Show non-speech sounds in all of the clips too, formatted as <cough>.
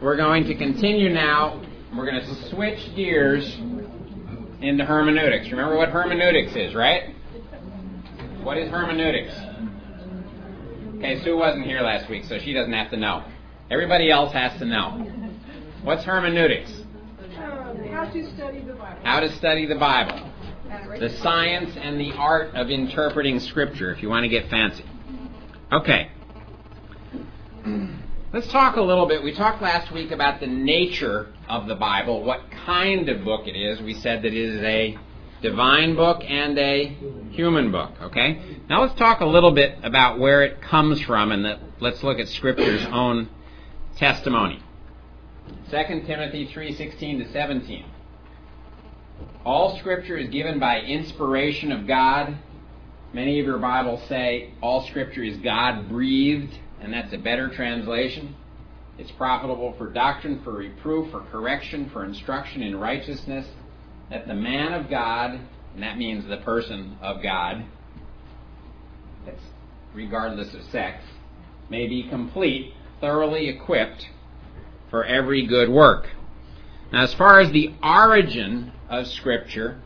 we're going to continue now. We're going to switch gears into hermeneutics. Remember what hermeneutics is, right? What is hermeneutics? Okay, Sue wasn't here last week, so she doesn't have to know. Everybody else has to know. What's hermeneutics? Um, how to study the Bible. How to study the Bible. The science and the art of interpreting Scripture, if you want to get fancy. Okay. Let's talk a little bit. We talked last week about the nature of the Bible, what kind of book it is. We said that it is a divine book and a human book, okay? Now let's talk a little bit about where it comes from and let's look at scripture's own testimony. 2 Timothy 3:16 to 17. All scripture is given by inspiration of God. Many of your Bibles say all scripture is God breathed and that's a better translation. It's profitable for doctrine, for reproof, for correction, for instruction in righteousness, that the man of God, and that means the person of God, that's regardless of sex, may be complete, thoroughly equipped for every good work. Now, as far as the origin of Scripture,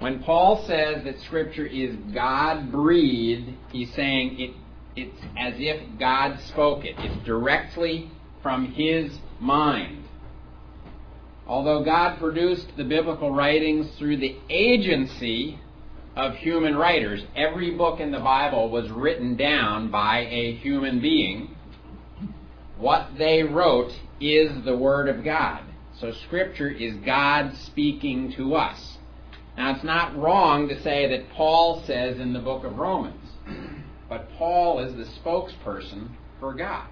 when Paul says that Scripture is God breathed, he's saying it it's as if God spoke it. It's directly from His mind. Although God produced the biblical writings through the agency of human writers, every book in the Bible was written down by a human being. What they wrote is the Word of God. So Scripture is God speaking to us. Now, it's not wrong to say that Paul says in the book of Romans, but Paul is the spokesperson for God.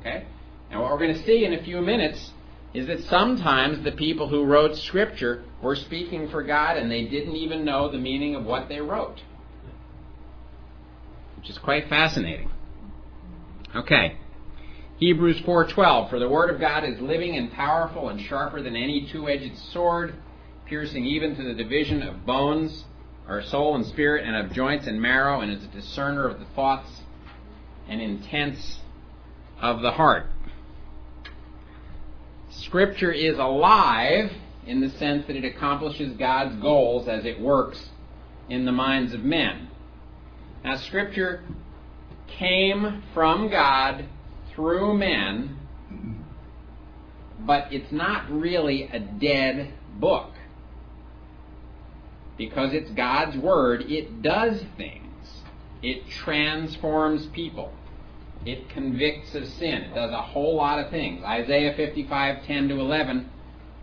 Okay? And what we're going to see in a few minutes is that sometimes the people who wrote Scripture were speaking for God and they didn't even know the meaning of what they wrote. Which is quite fascinating. Okay. Hebrews 4:12 For the word of God is living and powerful and sharper than any two-edged sword, piercing even to the division of bones our soul and spirit, and of joints and marrow, and is a discerner of the thoughts and intents of the heart. Scripture is alive in the sense that it accomplishes God's goals as it works in the minds of men. Now, Scripture came from God through men, but it's not really a dead book because it's God's Word, it does things. It transforms people. It convicts of sin. It does a whole lot of things. Isaiah 55, 10 to 11,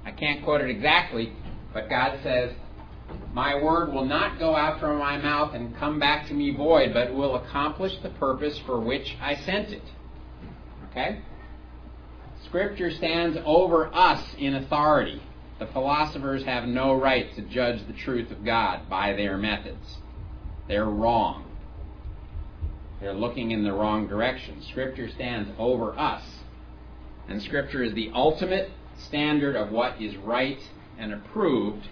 I can't quote it exactly, but God says, My word will not go out from my mouth and come back to me void, but will accomplish the purpose for which I sent it. Okay? Scripture stands over us in authority. The philosophers have no right to judge the truth of God by their methods. They're wrong. They're looking in the wrong direction. Scripture stands over us. And Scripture is the ultimate standard of what is right and approved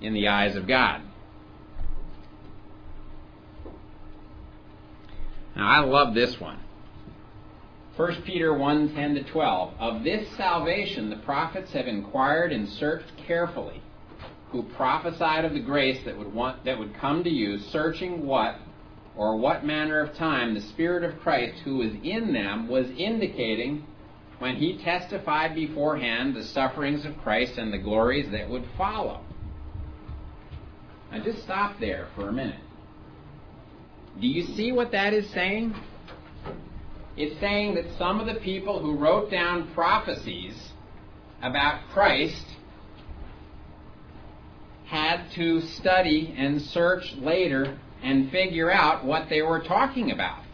in the eyes of God. Now, I love this one. 1 Peter 1 10 to 12. Of this salvation the prophets have inquired and searched carefully, who prophesied of the grace that would, want, that would come to you, searching what or what manner of time the Spirit of Christ who was in them was indicating when he testified beforehand the sufferings of Christ and the glories that would follow. Now just stop there for a minute. Do you see what that is saying? It's saying that some of the people who wrote down prophecies about Christ had to study and search later and figure out what they were talking about.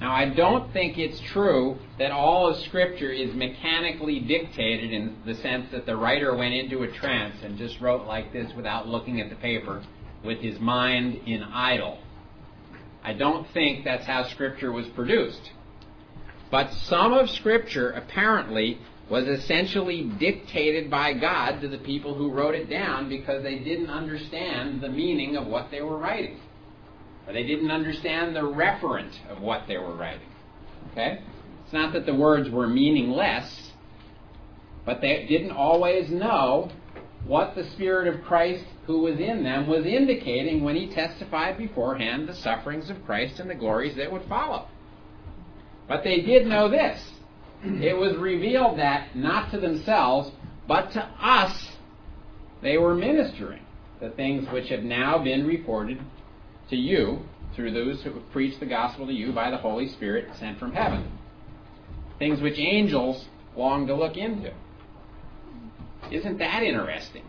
Now, I don't think it's true that all of Scripture is mechanically dictated in the sense that the writer went into a trance and just wrote like this without looking at the paper with his mind in idle. I don't think that's how Scripture was produced. But some of Scripture apparently was essentially dictated by God to the people who wrote it down because they didn't understand the meaning of what they were writing. Or they didn't understand the referent of what they were writing. Okay? It's not that the words were meaningless, but they didn't always know what the Spirit of Christ who was in them was indicating when he testified beforehand the sufferings of Christ and the glories that would follow. But they did know this. It was revealed that not to themselves, but to us, they were ministering the things which have now been reported to you through those who preach the gospel to you by the Holy Spirit sent from heaven. Things which angels long to look into. Isn't that interesting?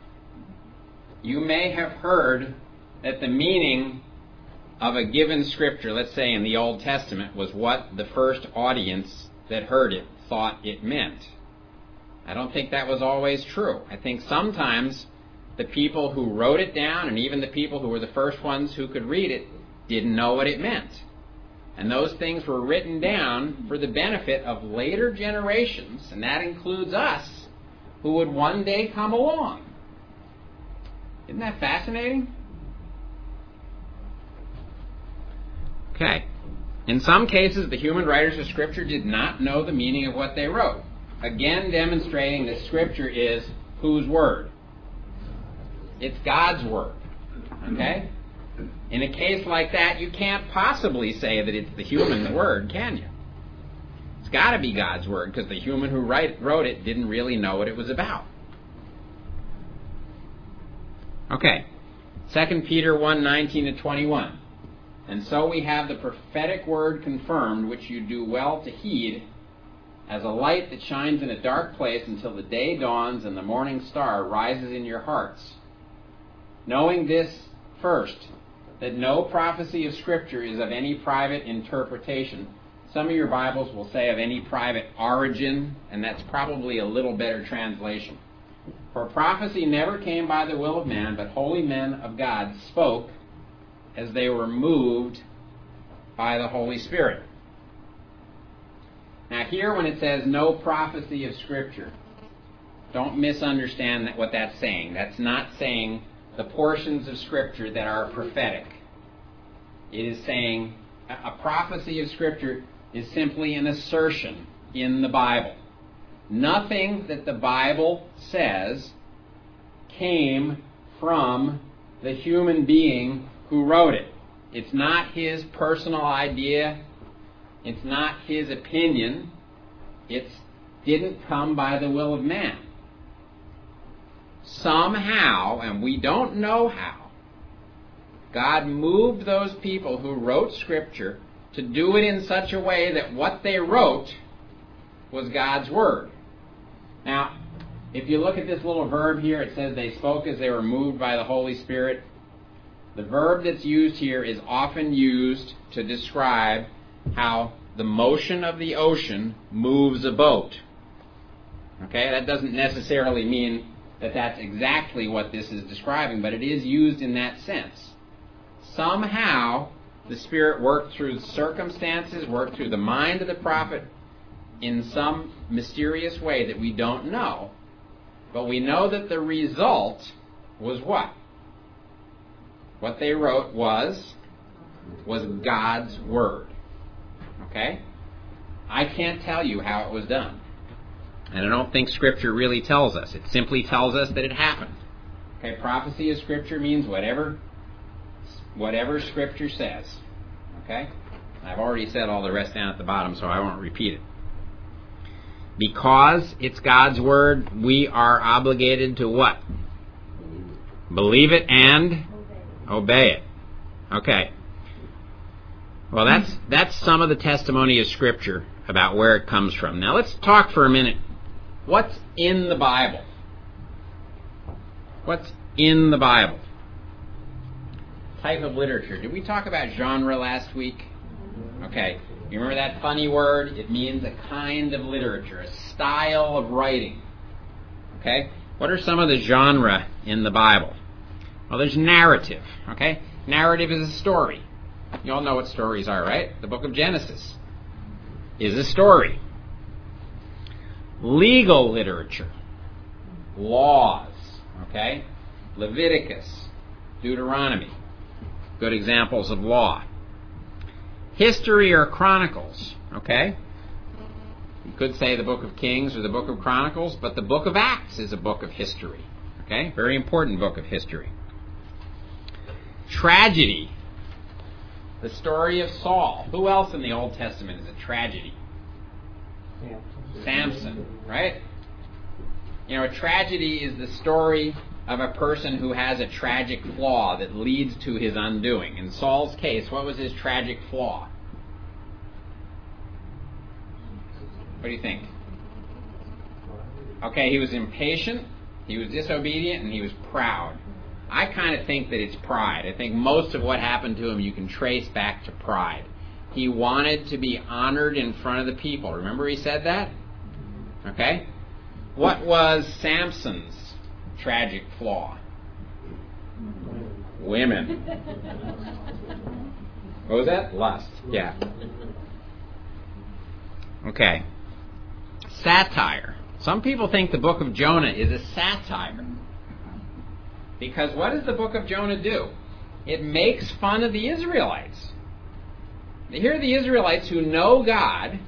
You may have heard that the meaning of a given scripture, let's say in the Old Testament, was what the first audience that heard it thought it meant. I don't think that was always true. I think sometimes the people who wrote it down and even the people who were the first ones who could read it didn't know what it meant. And those things were written down for the benefit of later generations, and that includes us, who would one day come along. Isn't that fascinating? Okay. In some cases, the human writers of Scripture did not know the meaning of what they wrote. Again, demonstrating that Scripture is whose word? It's God's word. Okay? In a case like that, you can't possibly say that it's the human word, can you? Got to be God's word because the human who write, wrote it didn't really know what it was about. Okay. 2 Peter 1 19 to 21. And so we have the prophetic word confirmed, which you do well to heed, as a light that shines in a dark place until the day dawns and the morning star rises in your hearts. Knowing this first, that no prophecy of Scripture is of any private interpretation. Some of your Bibles will say of any private origin, and that's probably a little better translation. For prophecy never came by the will of man, but holy men of God spoke as they were moved by the Holy Spirit. Now, here when it says no prophecy of Scripture, don't misunderstand what that's saying. That's not saying the portions of Scripture that are prophetic. It is saying a prophecy of Scripture is simply an assertion in the Bible. Nothing that the Bible says came from the human being who wrote it. It's not his personal idea. It's not his opinion. It didn't come by the will of man. Somehow, and we don't know how, God moved those people who wrote Scripture to do it in such a way that what they wrote was God's Word. Now, if you look at this little verb here, it says they spoke as they were moved by the Holy Spirit. The verb that's used here is often used to describe how the motion of the ocean moves a boat. Okay, that doesn't necessarily mean that that's exactly what this is describing, but it is used in that sense. Somehow, the Spirit worked through circumstances, worked through the mind of the prophet in some mysterious way that we don't know. But we know that the result was what? What they wrote was was God's word. Okay? I can't tell you how it was done. And I don't think Scripture really tells us. It simply tells us that it happened. Okay, prophecy of Scripture means whatever whatever Scripture says. Okay? I've already said all the rest down at the bottom, so I won't repeat it. Because it's God's Word, we are obligated to what? Believe it and obey it. Okay. Well, that's that's some of the testimony of Scripture about where it comes from. Now let's talk for a minute. What's in the Bible? What's in the Bible? Type of literature. Did we talk about genre last week? Okay. You remember that funny word? It means a kind of literature, a style of writing. Okay? What are some of the genre in the Bible? Well, there's narrative. Okay? Narrative is a story. You all know what stories are, right? The book of Genesis is a story. Legal literature, laws, okay? Leviticus, Deuteronomy, good examples of law. history or chronicles, okay? You could say the book of Kings or the book of Chronicles, but the book of Acts is a book of history, okay? Very important book of history. Tragedy. The story of Saul. Who else in the Old Testament is a tragedy? Samson, right? You know, a tragedy is the story of a person who has a tragic flaw that leads to his undoing. In Saul's case, what was his tragic flaw? What do you think? Okay, he was impatient, he was disobedient, and he was proud. I kind of think that it's pride. I think most of what happened to him you can trace back to pride. He wanted to be honored in front of the people. Remember he said that? Okay? What was Samson's tragic flaw? Women. What was that? Lust. Yeah. Okay. Satire. Some people think the book of Jonah is a satire. Because what does the book of Jonah do? It makes fun of the Israelites. Here are the Israelites who know God,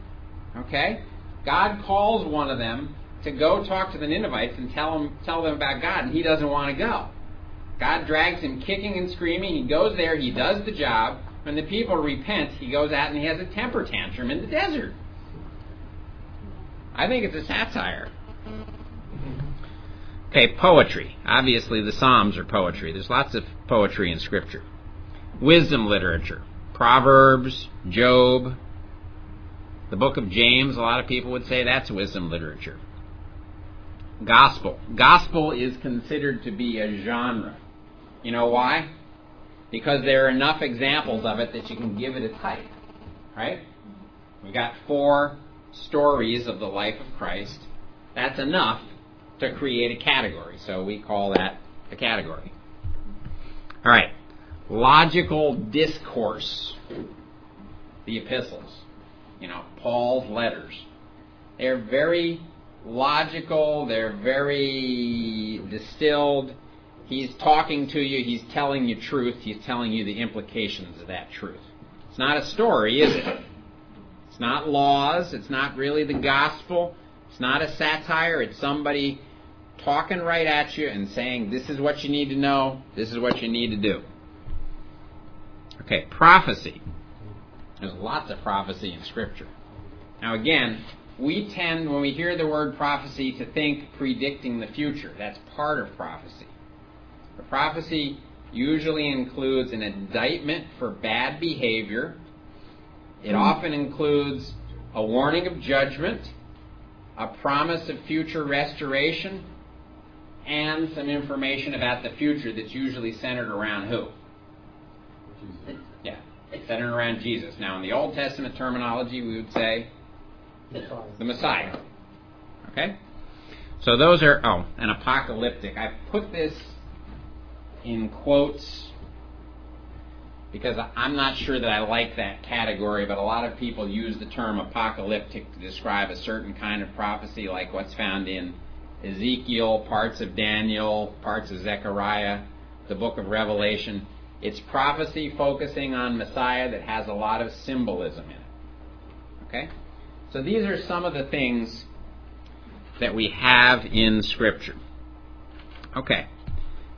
okay? God calls one of them to go talk to the Ninevites and tell them, tell them about God, and he doesn't want to go. God drags him kicking and screaming. He goes there, he does the job. When the people repent, he goes out and he has a temper tantrum in the desert. I think it's a satire. Okay, poetry. Obviously, the Psalms are poetry. There's lots of poetry in Scripture. Wisdom literature. Proverbs, Job, the book of James, a lot of people would say that's wisdom literature. Gospel. Gospel is considered to be a genre. You know why? Because there are enough examples of it that you can give it a type. Right? We've got four stories of the life of Christ. That's enough to create a category. So we call that a category. All right. Logical discourse. The epistles. You know, Paul's letters. They're very logical, they're very distilled. He's talking to you, he's telling you truth, he's telling you the implications of that truth. It's not a story, is it? It's not laws, it's not really the gospel, it's not a satire, it's somebody talking right at you and saying, This is what you need to know, this is what you need to do. Okay, prophecy. There's lots of prophecy in Scripture. Now, again, we tend, when we hear the word prophecy, to think predicting the future. That's part of prophecy. The prophecy usually includes an indictment for bad behavior. It hmm. often includes a warning of judgment, a promise of future restoration, and some information about the future that's usually centered around who? Yeah, centered around Jesus. Now, in the Old Testament terminology, we would say the Messiah. Okay? So those are, oh, an apocalyptic. I put this in quotes because I'm not sure that I like that category, but a lot of people use the term apocalyptic to describe a certain kind of prophecy, like what's found in Ezekiel, parts of Daniel, parts of Zechariah, the book of Revelation. It's prophecy focusing on Messiah that has a lot of symbolism in it. Okay? So these are some of the things that we have in Scripture. Okay.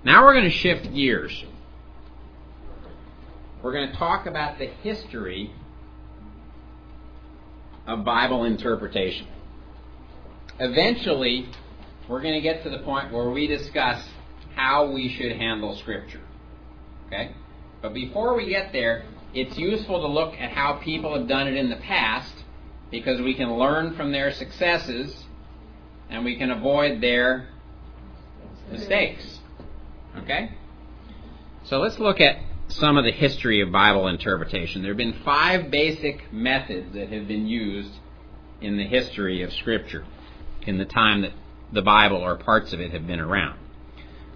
Now we're going to shift gears. We're going to talk about the history of Bible interpretation. Eventually, we're going to get to the point where we discuss how we should handle Scripture. Okay? But before we get there, it's useful to look at how people have done it in the past because we can learn from their successes and we can avoid their mistakes. Okay? So let's look at some of the history of Bible interpretation. There have been five basic methods that have been used in the history of Scripture in the time that the Bible or parts of it have been around.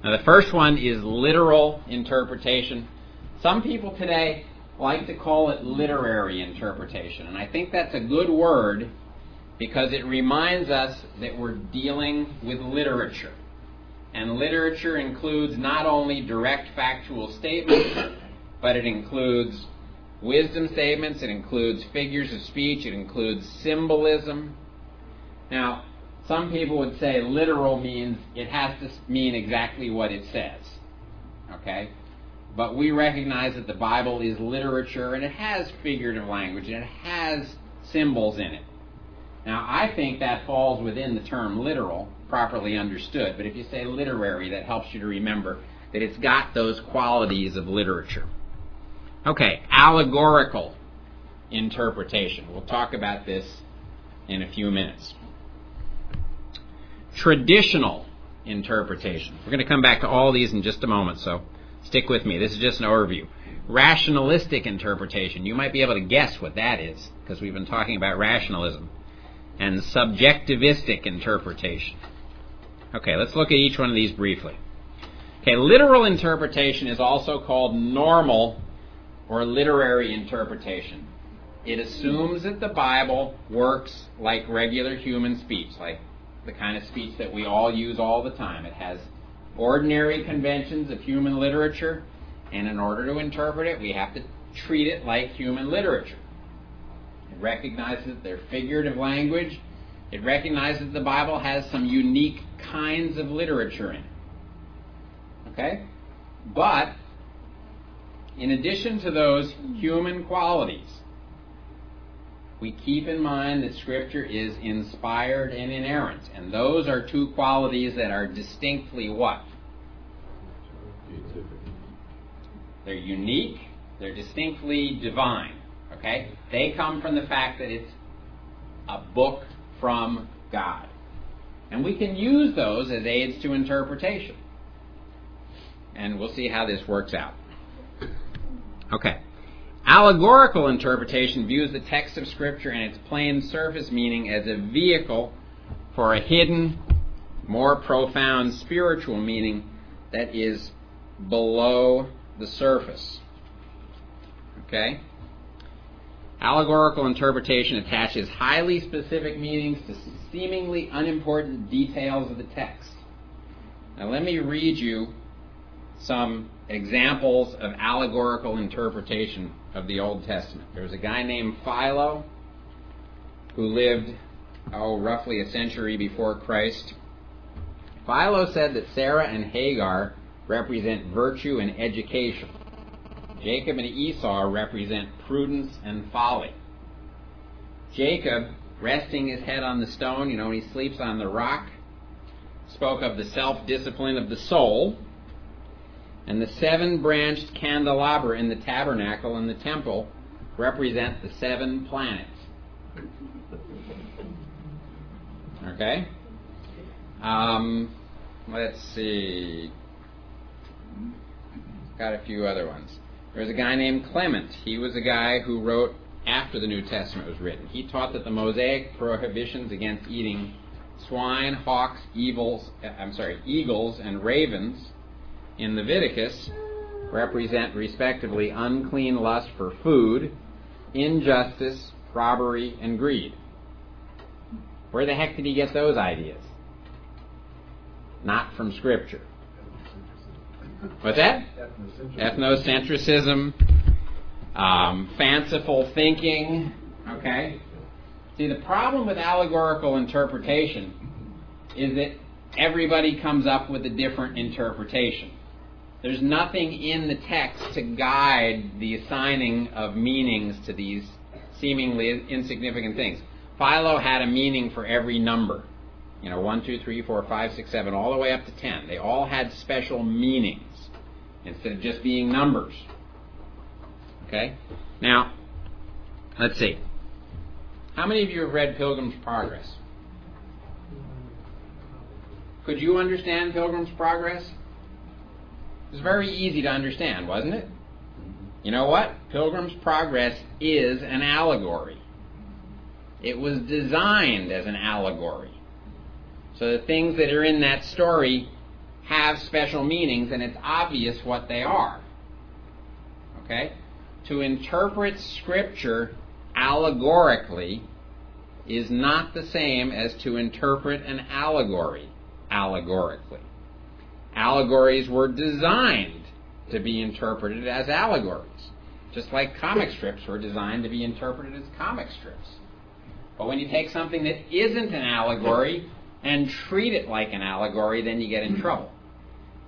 Now, the first one is literal interpretation. Some people today like to call it literary interpretation, and I think that's a good word because it reminds us that we're dealing with literature. And literature includes not only direct factual statements, but it includes wisdom statements, it includes figures of speech, it includes symbolism. Now, some people would say literal means it has to mean exactly what it says. Okay? But we recognize that the Bible is literature and it has figurative language and it has symbols in it. Now, I think that falls within the term literal, properly understood. But if you say literary, that helps you to remember that it's got those qualities of literature. Okay, allegorical interpretation. We'll talk about this in a few minutes. Traditional interpretation. We're going to come back to all these in just a moment, so stick with me. This is just an overview. Rationalistic interpretation. You might be able to guess what that is because we've been talking about rationalism. And subjectivistic interpretation. Okay, let's look at each one of these briefly. Okay, literal interpretation is also called normal or literary interpretation. It assumes that the Bible works like regular human speech, like the kind of speech that we all use all the time. It has ordinary conventions of human literature, and in order to interpret it, we have to treat it like human literature. It recognizes they're figurative language. It recognizes the Bible has some unique kinds of literature in it. Okay? But in addition to those human qualities, we keep in mind that Scripture is inspired and inerrant. And those are two qualities that are distinctly what? They're unique, they're distinctly divine. Okay? They come from the fact that it's a book from God. And we can use those as aids to interpretation. And we'll see how this works out. Okay. Allegorical interpretation views the text of Scripture and its plain surface meaning as a vehicle for a hidden, more profound spiritual meaning that is below the surface. Okay? Allegorical interpretation attaches highly specific meanings to seemingly unimportant details of the text. Now, let me read you some examples of allegorical interpretation of the Old Testament. There was a guy named Philo who lived, oh, roughly a century before Christ. Philo said that Sarah and Hagar represent virtue and education. Jacob and Esau represent prudence and folly. Jacob, resting his head on the stone, you know, when he sleeps on the rock, spoke of the self discipline of the soul and the seven branched candelabra in the tabernacle and the temple represent the seven planets. Okay? Um, let's see. Got a few other ones. There's a guy named Clement. He was a guy who wrote after the New Testament was written. He taught that the Mosaic prohibitions against eating swine, hawks, evils, I'm sorry, eagles, and ravens in Leviticus represent respectively unclean lust for food, injustice, robbery, and greed. Where the heck did he get those ideas? Not from Scripture. What's that? Ethnocentrism, um, fanciful thinking. Okay? See, the problem with allegorical interpretation is that everybody comes up with a different interpretation. There's nothing in the text to guide the assigning of meanings to these seemingly insignificant things. Philo had a meaning for every number. You know, 1, 2, 3, 4, 5, 6, 7, all the way up to 10. They all had special meanings instead of just being numbers. Okay? Now, let's see. How many of you have read Pilgrim's Progress? Could you understand Pilgrim's Progress? It was very easy to understand, wasn't it? You know what? Pilgrim's Progress is an allegory. It was designed as an allegory. So the things that are in that story have special meanings, and it's obvious what they are. Okay? To interpret Scripture allegorically is not the same as to interpret an allegory allegorically allegories were designed to be interpreted as allegories. Just like comic strips were designed to be interpreted as comic strips. But when you take something that isn't an allegory and treat it like an allegory, then you get in trouble.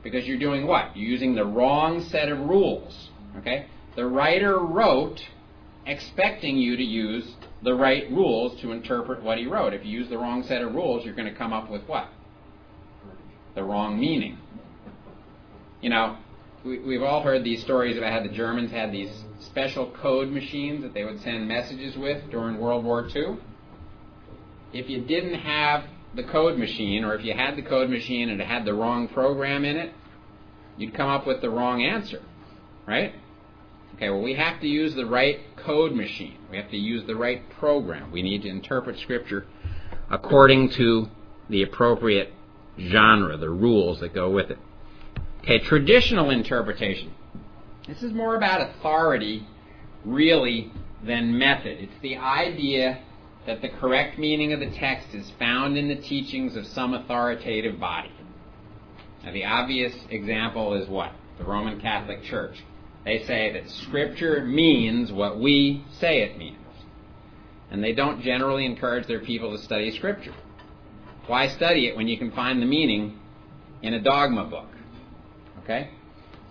Because you're doing what? You're using the wrong set of rules. Okay? The writer wrote expecting you to use the right rules to interpret what he wrote. If you use the wrong set of rules, you're going to come up with what? The wrong meaning. You know, we, have all heard these stories about how the Germans had these special code machines that they would send messages with during World War II. If you didn't have the code machine, or if you had the code machine and it had the wrong program in it, you'd come up with the wrong answer, right? Okay, well, we have to use the right code machine. We have to use the right program. We need to interpret Scripture according to the appropriate genre, the rules that go with it. Okay, traditional interpretation. This is more about authority, really, than method. It's the idea that the correct meaning of the text is found in the teachings of some authoritative body. Now, the obvious example is what? The Roman Catholic Church. They say that Scripture means what we say it means. And they don't generally encourage their people to study Scripture. Why study it when you can find the meaning in a dogma book? Okay?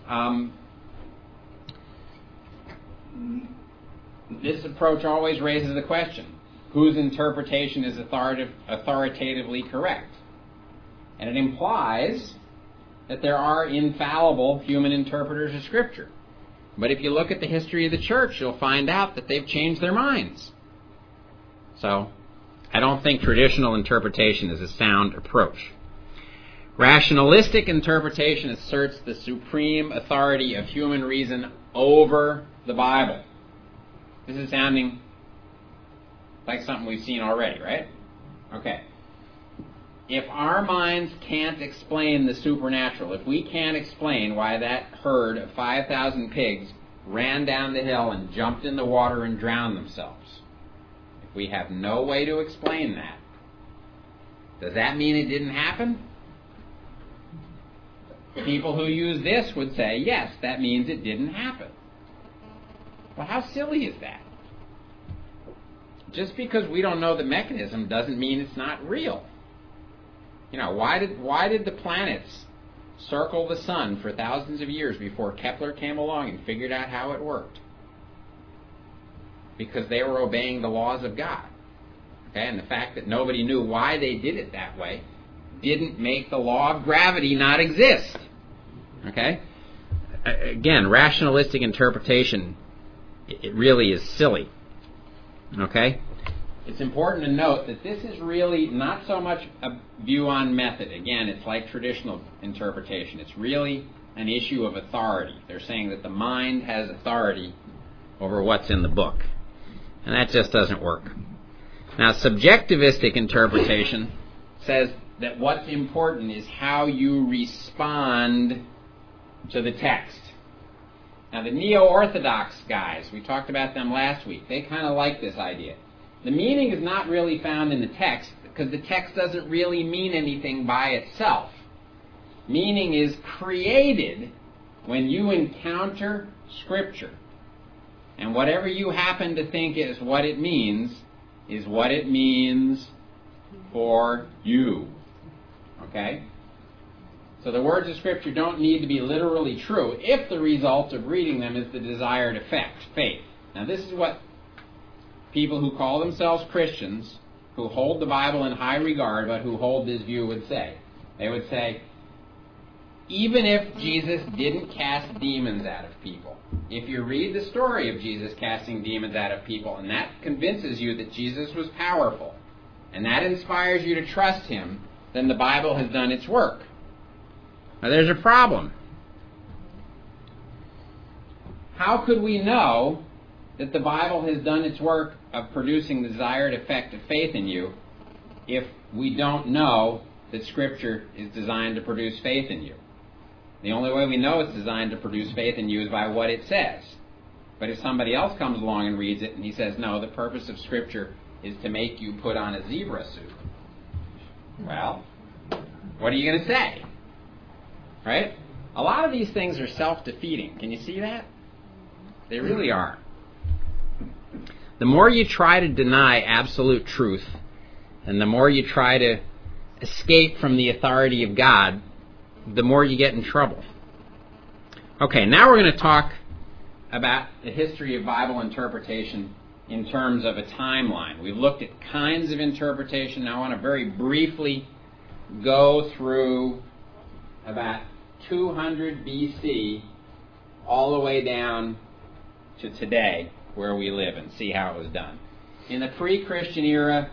Um, this approach always raises the question whose interpretation is authoritative, authoritatively correct? And it implies that there are infallible human interpreters of Scripture. But if you look at the history of the church, you'll find out that they've changed their minds. So, I don't think traditional interpretation is a sound approach. Rationalistic interpretation asserts the supreme authority of human reason over the Bible. This is sounding like something we've seen already, right? Okay. If our minds can't explain the supernatural, if we can't explain why that herd of 5,000 pigs ran down the hill and jumped in the water and drowned themselves, we have no way to explain that, does that mean it didn't happen? People who use this would say, yes, that means it didn't happen. Well, how silly is that? Just because we don't know the mechanism doesn't mean it's not real. You know, why did why did the planets circle the sun for thousands of years before Kepler came along and figured out how it worked? Because they were obeying the laws of God. Okay, and the fact that nobody knew why they did it that way didn't make the law of gravity not exist. Okay? Again, rationalistic interpretation, it really is silly. Okay? It's important to note that this is really not so much a view on method. Again, it's like traditional interpretation. It's really an issue of authority. They're saying that the mind has authority over what's in the book. And that just doesn't work. Now, subjectivistic interpretation says that what's important is how you respond to the text. Now, the neo Orthodox guys, we talked about them last week, they kind of like this idea. The meaning is not really found in the text because the text doesn't really mean anything by itself. Meaning is created when you encounter Scripture. And whatever you happen to think is what it means, is what it means for you. Okay? So the words of Scripture don't need to be literally true if the result of reading them is the desired effect, faith. Now, this is what people who call themselves Christians, who hold the Bible in high regard, but who hold this view would say. They would say, even if Jesus didn't cast demons out of people, if you read the story of Jesus casting demons out of people, and that convinces you that Jesus was powerful, and that inspires you to trust him, then the Bible has done its work. Now there's a problem. How could we know that the Bible has done its work of producing the desired effect of faith in you if we don't know that Scripture is designed to produce faith in you. The only way we know it's designed to produce faith in you is by what it says. But if somebody else comes along and reads it and he says, no, the purpose of Scripture is to make you put on a zebra suit, well, what are you going to say? Right? A lot of these things are self defeating. Can you see that? They really are. The more you try to deny absolute truth, and the more you try to escape from the authority of God, the more you get in trouble. Okay, now we're going to talk about the history of Bible interpretation in terms of a timeline. We've looked at kinds of interpretation. Now I want to very briefly go through about 200 BC all the way down to today where we live and see how it was done. In the pre Christian era,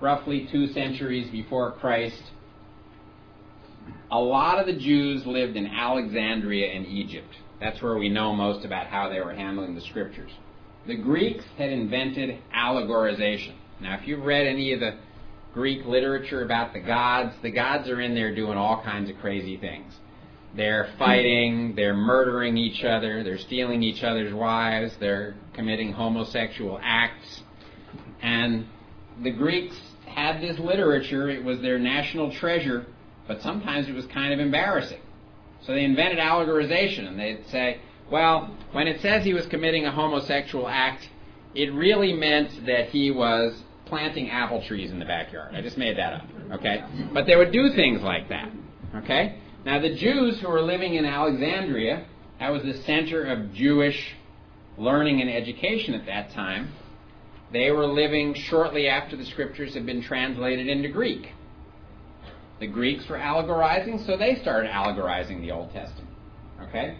roughly two centuries before Christ, a lot of the Jews lived in Alexandria in Egypt. That's where we know most about how they were handling the scriptures. The Greeks had invented allegorization. Now, if you've read any of the Greek literature about the gods, the gods are in there doing all kinds of crazy things. They're fighting, they're murdering each other, they're stealing each other's wives, they're committing homosexual acts. And the Greeks had this literature, it was their national treasure, but sometimes it was kind of embarrassing. So they invented allegorization, and they'd say, well, when it says he was committing a homosexual act, it really meant that he was planting apple trees in the backyard. I just made that up, okay? But they would do things like that, okay? Now, the Jews who were living in Alexandria, that was the center of Jewish learning and education at that time, they were living shortly after the scriptures had been translated into Greek. The Greeks were allegorizing, so they started allegorizing the Old Testament. Okay?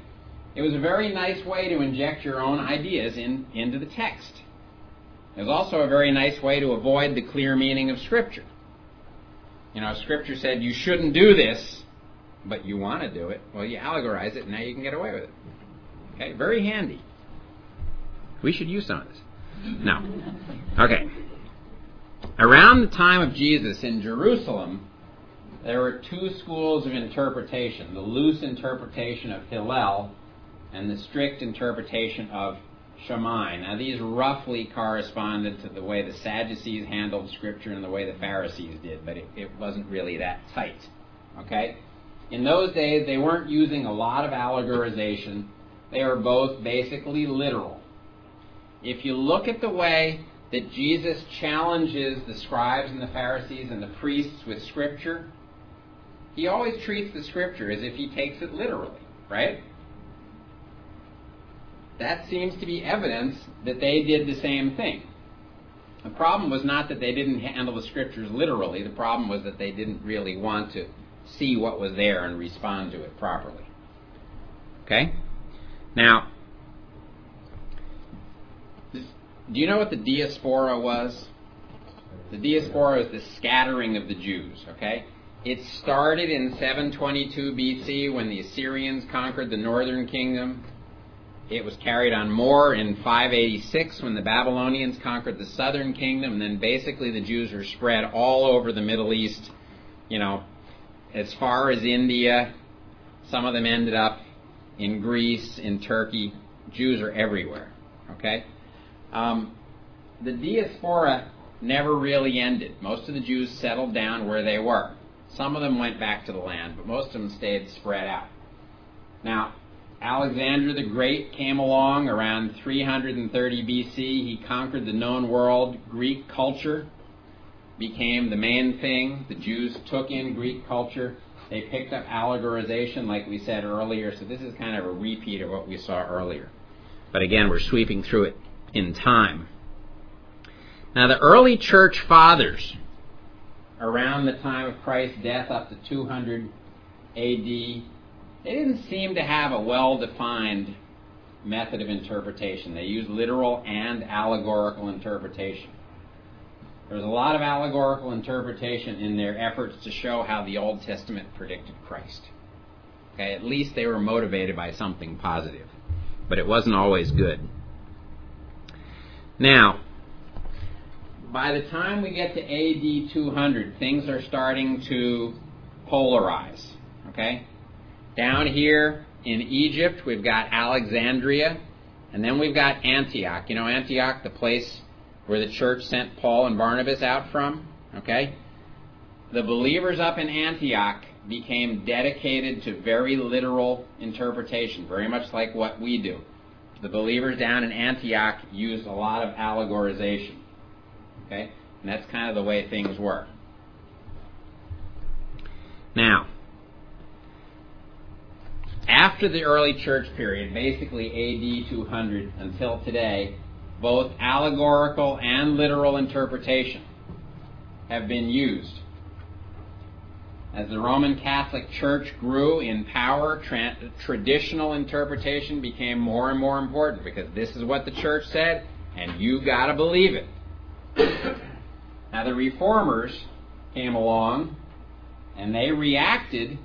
It was a very nice way to inject your own ideas in, into the text. It was also a very nice way to avoid the clear meaning of Scripture. You know, Scripture said you shouldn't do this, but you want to do it. Well, you allegorize it, and now you can get away with it. Okay? Very handy. We should use some of this. No. Okay. Around the time of Jesus in Jerusalem, there were two schools of interpretation the loose interpretation of Hillel and the strict interpretation of Shammai. Now, these roughly corresponded to the way the Sadducees handled Scripture and the way the Pharisees did, but it, it wasn't really that tight. Okay? In those days, they weren't using a lot of allegorization. They were both basically literal. If you look at the way that Jesus challenges the scribes and the Pharisees and the priests with Scripture, he always treats the scripture as if he takes it literally, right? That seems to be evidence that they did the same thing. The problem was not that they didn't handle the scriptures literally, the problem was that they didn't really want to see what was there and respond to it properly. Okay? Now, do you know what the diaspora was? The diaspora is the scattering of the Jews, okay? It started in 722 BC when the Assyrians conquered the northern kingdom. It was carried on more in 586 when the Babylonians conquered the southern kingdom. And then basically the Jews were spread all over the Middle East, you know, as far as India. Some of them ended up in Greece, in Turkey. Jews are everywhere, okay? Um, the diaspora never really ended. Most of the Jews settled down where they were. Some of them went back to the land, but most of them stayed spread out. Now, Alexander the Great came along around 330 BC. He conquered the known world. Greek culture became the main thing. The Jews took in Greek culture. They picked up allegorization, like we said earlier. So this is kind of a repeat of what we saw earlier. But again, we're sweeping through it in time. Now, the early church fathers around the time of Christ's death up to 200 AD, they didn't seem to have a well defined method of interpretation. They used literal and allegorical interpretation. There was a lot of allegorical interpretation in their efforts to show how the Old Testament predicted Christ. Okay, at least they were motivated by something positive, but it wasn't always good. Now, by the time we get to AD 200, things are starting to polarize. Okay? Down here in Egypt, we've got Alexandria, and then we've got Antioch. You know Antioch, the place where the church sent Paul and Barnabas out from? Okay? The believers up in Antioch became dedicated to very literal interpretation, very much like what we do. the believers down in Antioch used a lot of allegorization. Okay? And that's kind of the way things were. Now, after the early church period, basically AD 200 until today, both allegorical and literal interpretation have been used. As the Roman Catholic Church grew in power, tra- traditional interpretation became more and more important because this is what the church said, and you got to believe it. Now, the reformers came along and they reacted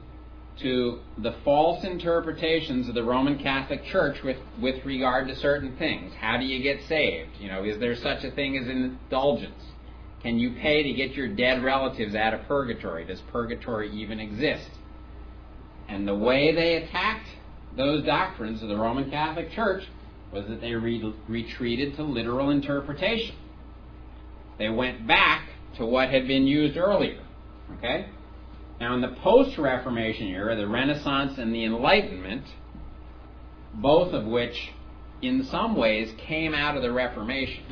to the false interpretations of the Roman Catholic Church with, with regard to certain things. How do you get saved? You know, is there such a thing as indulgence? Can you pay to get your dead relatives out of purgatory? Does purgatory even exist? And the way they attacked those doctrines of the Roman Catholic Church was that they re- retreated to literal interpretation. They went back to what had been used earlier. Okay? Now, in the post Reformation era, the Renaissance and the Enlightenment, both of which in some ways came out of the Reformation.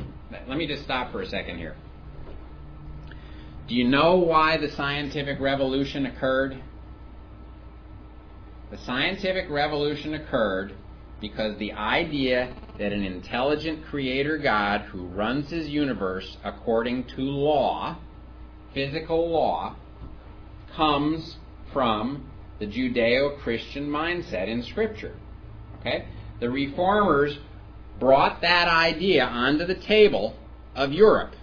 Let me just stop for a second here. Do you know why the scientific revolution occurred? The scientific revolution occurred because the idea that an intelligent creator God who runs his universe according to law, physical law, comes from the Judeo Christian mindset in Scripture. Okay? The reformers brought that idea onto the table of Europe,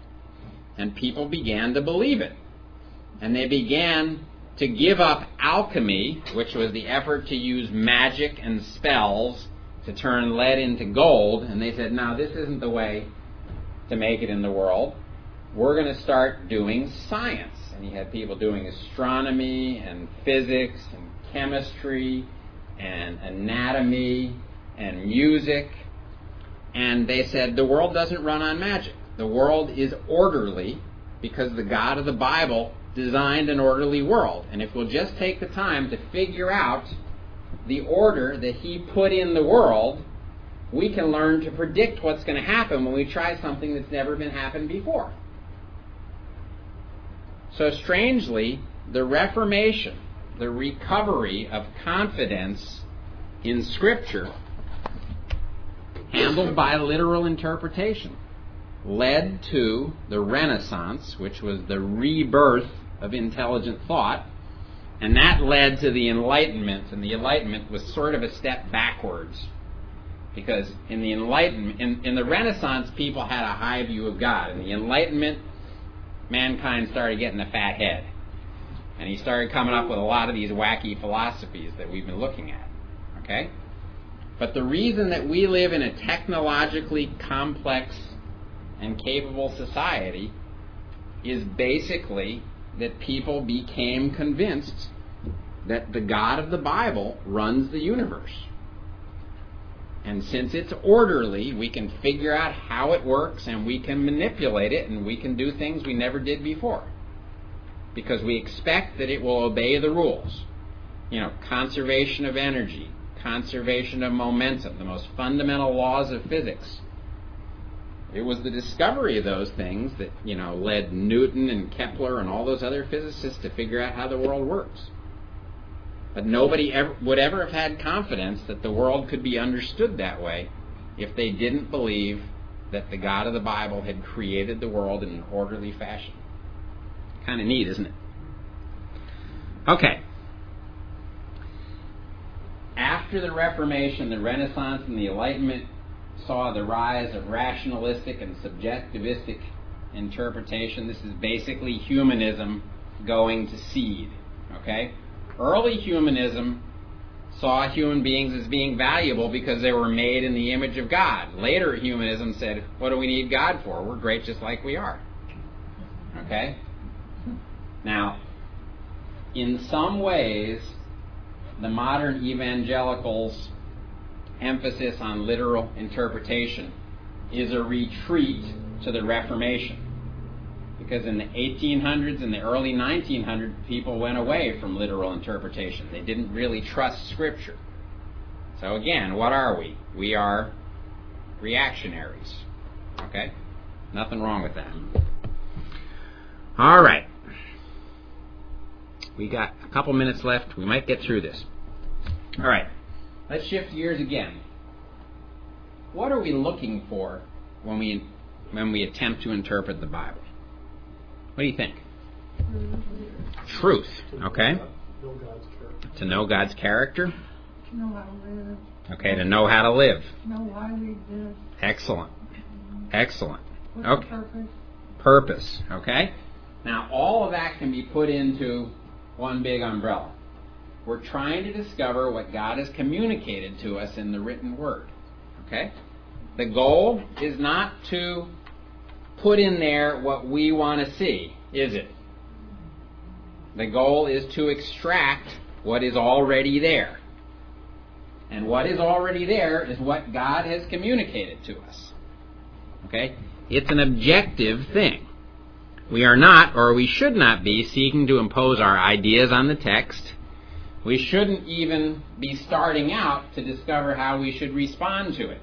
and people began to believe it. And they began to give up alchemy, which was the effort to use magic and spells to turn lead into gold, and they said, now this isn't the way to make it in the world. We're going to start doing science and he had people doing astronomy and physics and chemistry and anatomy and music. And they said the world doesn't run on magic. The world is orderly because the God of the Bible designed an orderly world. And if we'll just take the time to figure out the order that He put in the world, we can learn to predict what's going to happen when we try something that's never been happened before. So, strangely, the Reformation, the recovery of confidence in Scripture, handled by literal interpretation, led to the Renaissance, which was the rebirth of intelligent thought, and that led to the Enlightenment, and the Enlightenment was sort of a step backwards. Because in the Enlightenment, in, in the Renaissance, people had a high view of God. In the Enlightenment, mankind started getting a fat head. And he started coming up with a lot of these wacky philosophies that we've been looking at. Okay? But the reason that we live in a technologically complex and capable society is basically that people became convinced that the God of the Bible runs the universe. And since it's orderly, we can figure out how it works and we can manipulate it and we can do things we never did before. Because we expect that it will obey the rules. You know, conservation of energy, conservation of momentum, the most fundamental laws of physics. It was the discovery of those things that, you know, led Newton and Kepler and all those other physicists to figure out how the world works. But nobody ever, would ever have had confidence that the world could be understood that way if they didn't believe that the God of the Bible had created the world in an orderly fashion. Kind of neat, isn't it? Okay. After the Reformation, the Renaissance, and the Enlightenment saw the rise of rationalistic and subjectivistic interpretation. This is basically humanism going to seed. Okay? Early humanism saw human beings as being valuable because they were made in the image of God. Later humanism said, what do we need God for? We're great just like we are. Okay? Now, in some ways, the modern evangelicals' emphasis on literal interpretation is a retreat to the Reformation because in the 1800s and the early 1900s, people went away from literal interpretation. They didn't really trust Scripture. So again, what are we? We are reactionaries. Okay? Nothing wrong with that. All right. We got a couple minutes left. We might get through this. All right. Let's shift gears again. What are we looking for when we when we attempt to interpret the Bible? What do you think? Truth. Okay. To know God's character. To know how to live. Okay, to know how to live. Know why we exist. Excellent. Excellent. Okay. Purpose. Okay? Now, all of that can be put into one big umbrella. We're trying to discover what God has communicated to us in the written word. Okay? The goal is not to put in there what we want to see, is it? The goal is to extract what is already there. And what is already there is what God has communicated to us. Okay? It's an objective thing. We are not, or we should not be, seeking to impose our ideas on the text. We shouldn't even be starting out to discover how we should respond to it.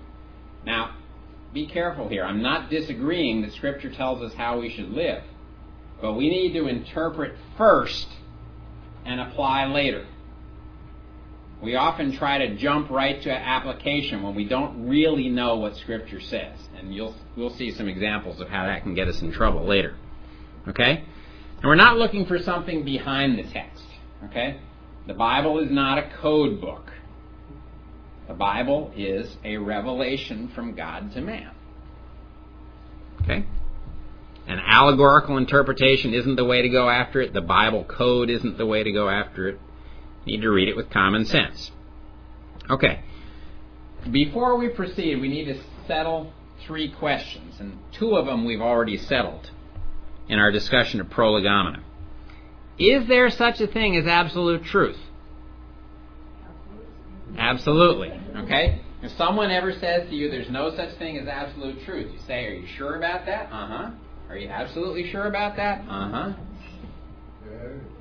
Now, be careful here. I'm not disagreeing that Scripture tells us how we should live. But we need to interpret first and apply later. We often try to jump right to application when we don't really know what Scripture says. And you'll, we'll see some examples of how that can get us in trouble later. Okay? And we're not looking for something behind the text. Okay? The Bible is not a code book. The Bible is a revelation from God to man. Okay? An allegorical interpretation isn't the way to go after it. The Bible code isn't the way to go after it. You need to read it with common sense. Okay. Before we proceed, we need to settle three questions, and two of them we've already settled in our discussion of prolegomena. Is there such a thing as absolute truth? Absolutely. Okay? If someone ever says to you there's no such thing as absolute truth, you say, Are you sure about that? Uh huh. Are you absolutely sure about that? Uh huh.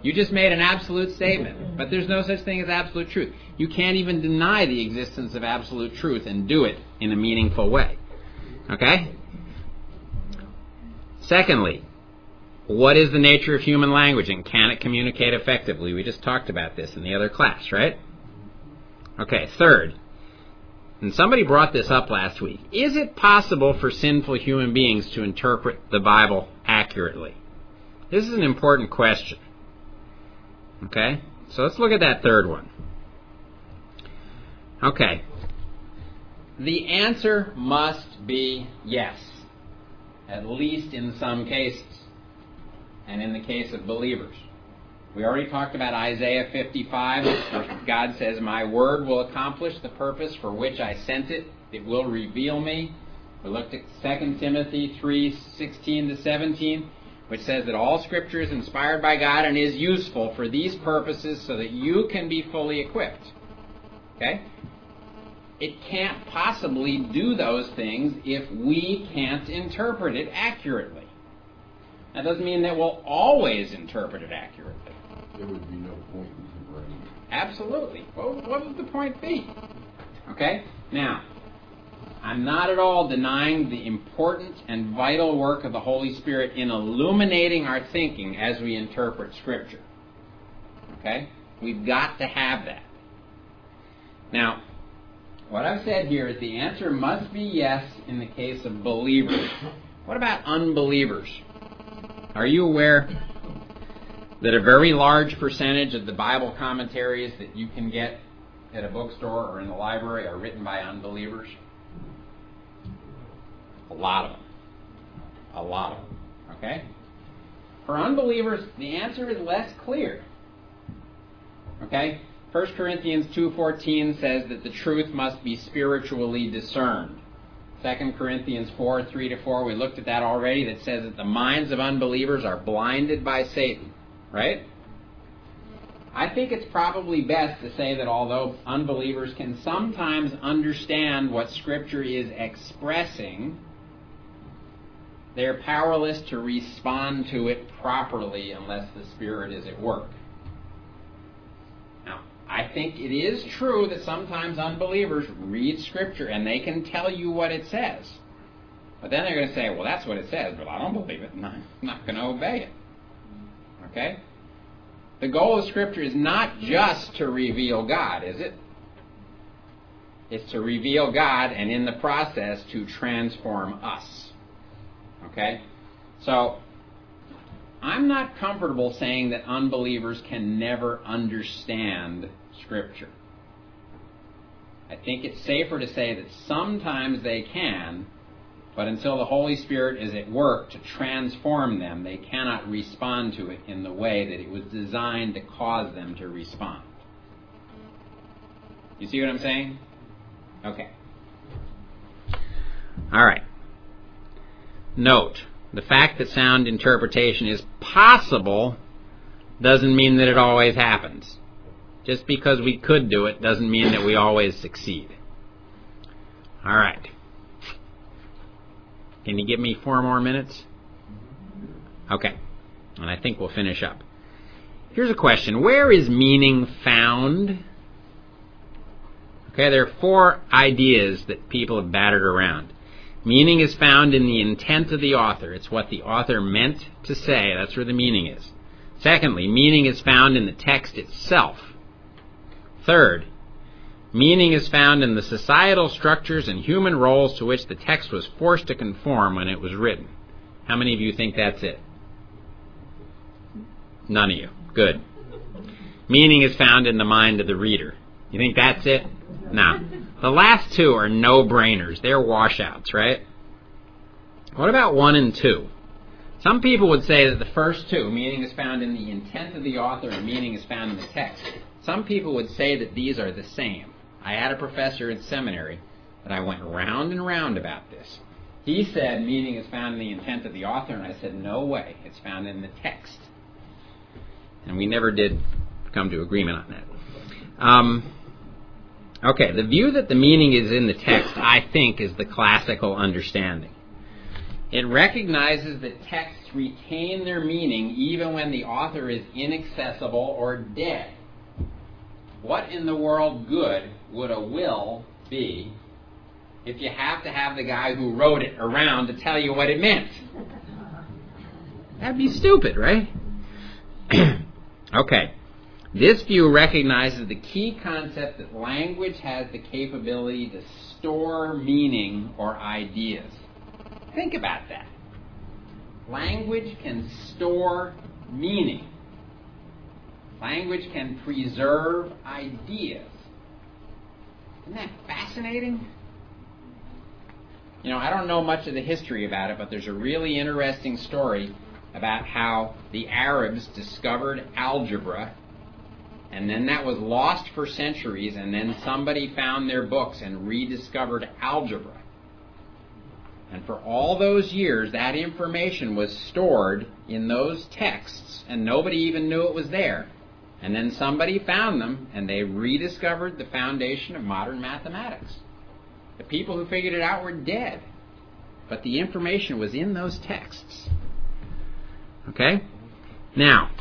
You just made an absolute statement, but there's no such thing as absolute truth. You can't even deny the existence of absolute truth and do it in a meaningful way. Okay? Secondly, what is the nature of human language and can it communicate effectively? We just talked about this in the other class, right? Okay, third, and somebody brought this up last week. Is it possible for sinful human beings to interpret the Bible accurately? This is an important question. Okay? So let's look at that third one. Okay. The answer must be yes, at least in some cases, and in the case of believers. We already talked about Isaiah 55, where God says, My word will accomplish the purpose for which I sent it. It will reveal me. We looked at 2 Timothy 3 16 to 17, which says that all Scripture is inspired by God and is useful for these purposes so that you can be fully equipped. Okay? It can't possibly do those things if we can't interpret it accurately. That doesn't mean that we'll always interpret it accurately. There would be no point in converting it. Absolutely. Well, what would the point be? Okay? Now, I'm not at all denying the important and vital work of the Holy Spirit in illuminating our thinking as we interpret Scripture. Okay? We've got to have that. Now, what I've said here is the answer must be yes in the case of believers. What about unbelievers? Are you aware that a very large percentage of the Bible commentaries that you can get at a bookstore or in the library are written by unbelievers? A lot of them. A lot of them. Okay? For unbelievers, the answer is less clear. Okay? 1 Corinthians 2:14 says that the truth must be spiritually discerned. 2 Corinthians 4, 3 to 4, we looked at that already, that says that the minds of unbelievers are blinded by Satan. Right? I think it's probably best to say that although unbelievers can sometimes understand what Scripture is expressing, they're powerless to respond to it properly unless the Spirit is at work. I think it is true that sometimes unbelievers read Scripture and they can tell you what it says. But then they're going to say, well, that's what it says, but I don't believe it, and I'm not going to obey it. Okay? The goal of Scripture is not just to reveal God, is it? It's to reveal God and in the process to transform us. Okay? So, I'm not comfortable saying that unbelievers can never understand Scripture. I think it's safer to say that sometimes they can, but until the Holy Spirit is at work to transform them, they cannot respond to it in the way that it was designed to cause them to respond. You see what I'm saying? Okay. All right. Note the fact that sound interpretation is possible doesn't mean that it always happens. Just because we could do it doesn't mean that we always succeed. All right. Can you give me four more minutes? Okay. And I think we'll finish up. Here's a question Where is meaning found? Okay, there are four ideas that people have battered around. Meaning is found in the intent of the author. It's what the author meant to say. That's where the meaning is. Secondly, meaning is found in the text itself. Third, Meaning is found in the societal structures and human roles to which the text was forced to conform when it was written. How many of you think that's it? None of you. Good. Meaning is found in the mind of the reader. You think that's it? No. The last two are no brainers. They're washouts, right? What about one and two? Some people would say that the first two, meaning is found in the intent of the author and meaning is found in the text. Some people would say that these are the same. I had a professor in seminary that I went round and round about this. He said meaning is found in the intent of the author, and I said, no way, it's found in the text. And we never did come to agreement on that. Um, okay, the view that the meaning is in the text, I think, is the classical understanding. It recognizes that texts retain their meaning even when the author is inaccessible or dead. What in the world good would a will be if you have to have the guy who wrote it around to tell you what it meant? That'd be stupid, right? <clears throat> okay. This view recognizes the key concept that language has the capability to store meaning or ideas. Think about that. Language can store meaning. Language can preserve ideas. Isn't that fascinating? You know, I don't know much of the history about it, but there's a really interesting story about how the Arabs discovered algebra, and then that was lost for centuries, and then somebody found their books and rediscovered algebra. And for all those years, that information was stored in those texts, and nobody even knew it was there. And then somebody found them, and they rediscovered the foundation of modern mathematics. The people who figured it out were dead, but the information was in those texts. Okay? Now,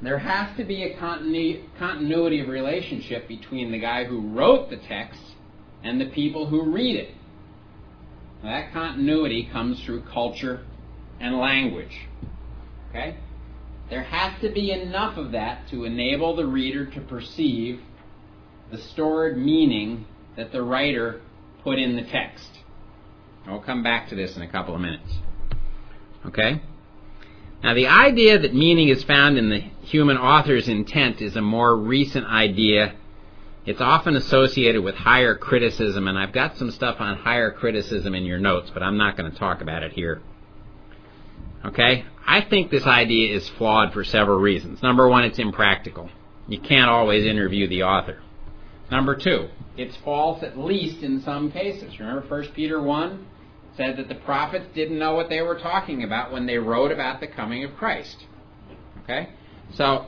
there has to be a continu- continuity of relationship between the guy who wrote the text and the people who read it. Now, that continuity comes through culture and language. Okay? There has to be enough of that to enable the reader to perceive the stored meaning that the writer put in the text. I'll come back to this in a couple of minutes. Okay? Now, the idea that meaning is found in the human author's intent is a more recent idea. It's often associated with higher criticism, and I've got some stuff on higher criticism in your notes, but I'm not going to talk about it here. Okay? I think this idea is flawed for several reasons. Number one, it's impractical. You can't always interview the author. Number two, it's false at least in some cases. Remember 1 Peter 1 said that the prophets didn't know what they were talking about when they wrote about the coming of Christ. Okay? So,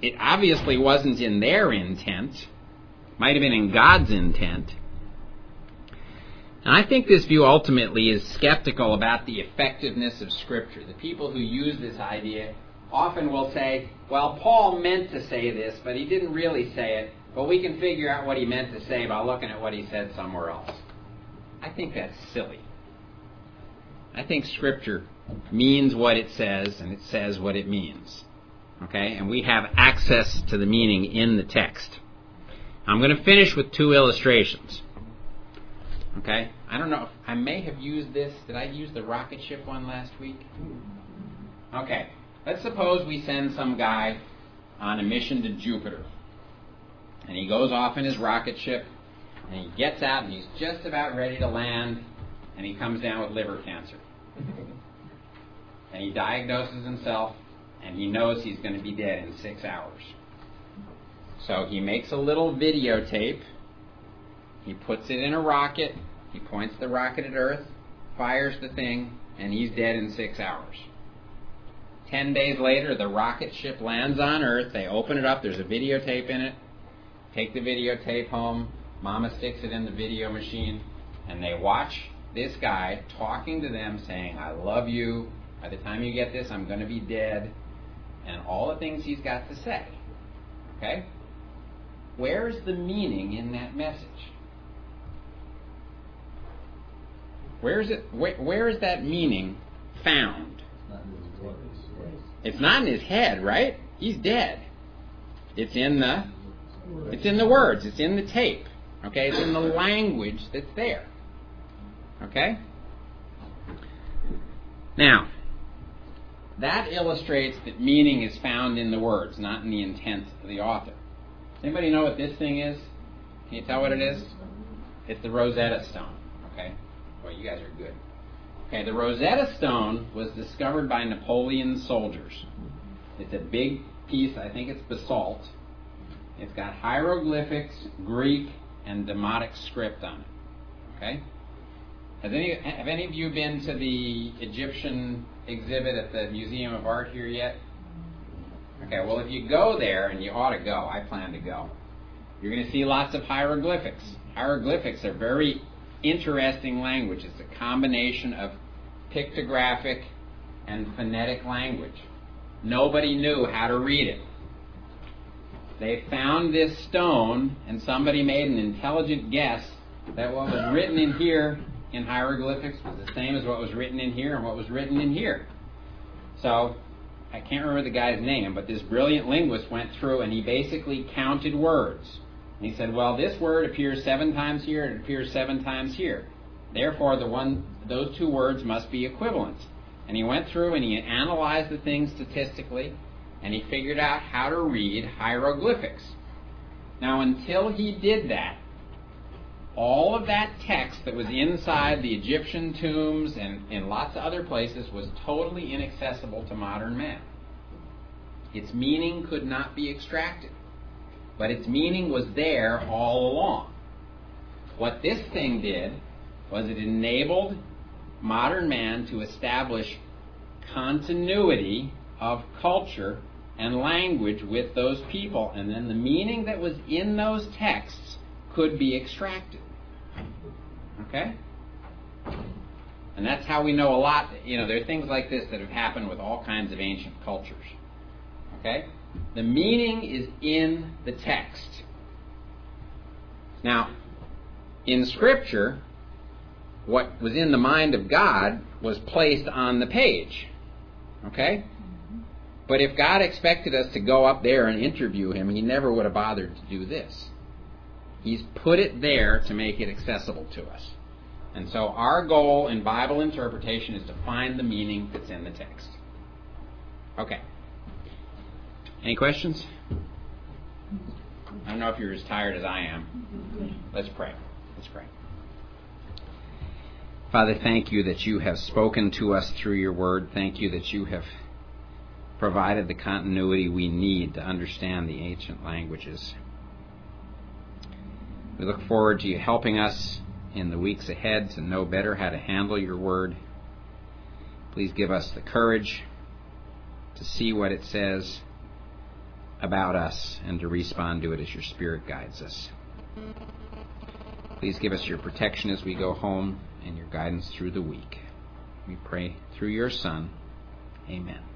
it obviously wasn't in their intent. Might have been in God's intent. And I think this view ultimately is skeptical about the effectiveness of Scripture. The people who use this idea often will say, well, Paul meant to say this, but he didn't really say it. but we can figure out what he meant to say by looking at what he said somewhere else. I think that's silly. I think Scripture means what it says, and it says what it means. Okay? And we have access to the meaning in the text. I'm going to finish with two illustrations. Okay? I don't know. if I may have used this. Did I use the rocket ship one last week? Okay. Let's suppose we send some guy on a mission to Jupiter. And he goes off in his rocket ship, and he gets out, and he's just about ready to land, and he comes down with liver cancer. <laughs> and he diagnoses himself, and he knows he's going to be dead in six hours. So he makes a little videotape. He puts it in a rocket. He points the rocket at Earth, fires the thing, and he's dead in six hours. Ten days later, the rocket ship lands on Earth. They open it up. There's a videotape in it. Take the videotape home. Mama sticks it in the video machine, and they watch this guy talking to them, saying, I love you. By the time you get this, I'm going to be dead. And all the things he's got to say. Okay? Where's the meaning in that message? Where is it? Where, where is that meaning found? It's not in his head, right? He's dead. It's in the it's in the words, it's in the tape. Okay? It's in the language that's there. Okay? Now, that illustrates that meaning is found in the words, not in the intent of the author. Does anybody know what this thing is? Can you tell what it is? It's the Rosetta Stone. Well, you guys are good. Okay, the Rosetta Stone was discovered by Napoleon's soldiers. It's a big piece, I think it's basalt. It's got hieroglyphics, Greek, and Demotic script on it. Okay? Has any, have any of you been to the Egyptian exhibit at the Museum of Art here yet? Okay, well, if you go there, and you ought to go, I plan to go, you're going to see lots of hieroglyphics. Hieroglyphics are very interesting language. It's a combination of pictographic and phonetic language. Nobody knew how to read it. They found this stone, and somebody made an intelligent guess that what was written in here in hieroglyphics was the same as what was written in here and what was written in here. So, I can't remember the guy's name, but this brilliant linguist went through and he basically counted words. And he said, well, this word appears seven times here, it appears seven times here. Therefore, the one, those two words must be equivalent. And he went through and he analyzed the thing statistically, and he figured out how to read hieroglyphics. Now, until he did that, all of that text that was inside the Egyptian tombs and in lots of other places was totally inaccessible to modern man. Its meaning could not be extracted, but its meaning was there all along. What this thing did was it enabled modern man to establish continuity of culture and language with those people, and then the meaning that was in those texts could be extracted. Okay? And that's how we know a lot. You know, there are things like this that have happened with all kinds of ancient cultures. Okay? The meaning is in the text. Now, in Scripture, what was in the mind of God was placed on the page. Okay? Mm-hmm. But if God expected us to go up there and interview him, he never would have bothered to do this. He's put it there to make it accessible to us. And so our goal in Bible interpretation is to find the meaning that's in the text. Okay. Any questions? I don't know if you're as tired as I am. Let's pray. Let's pray. Father, thank you that you have spoken to us through your word. Thank you that you have provided the continuity we need to understand the ancient languages. We look forward to you helping us in the weeks ahead to know better how to handle your word. Please give us the courage to see what it says about us and to respond to it as your Spirit guides us. Please give us your protection as we go home and your guidance through the week. We pray through your Son. Amen.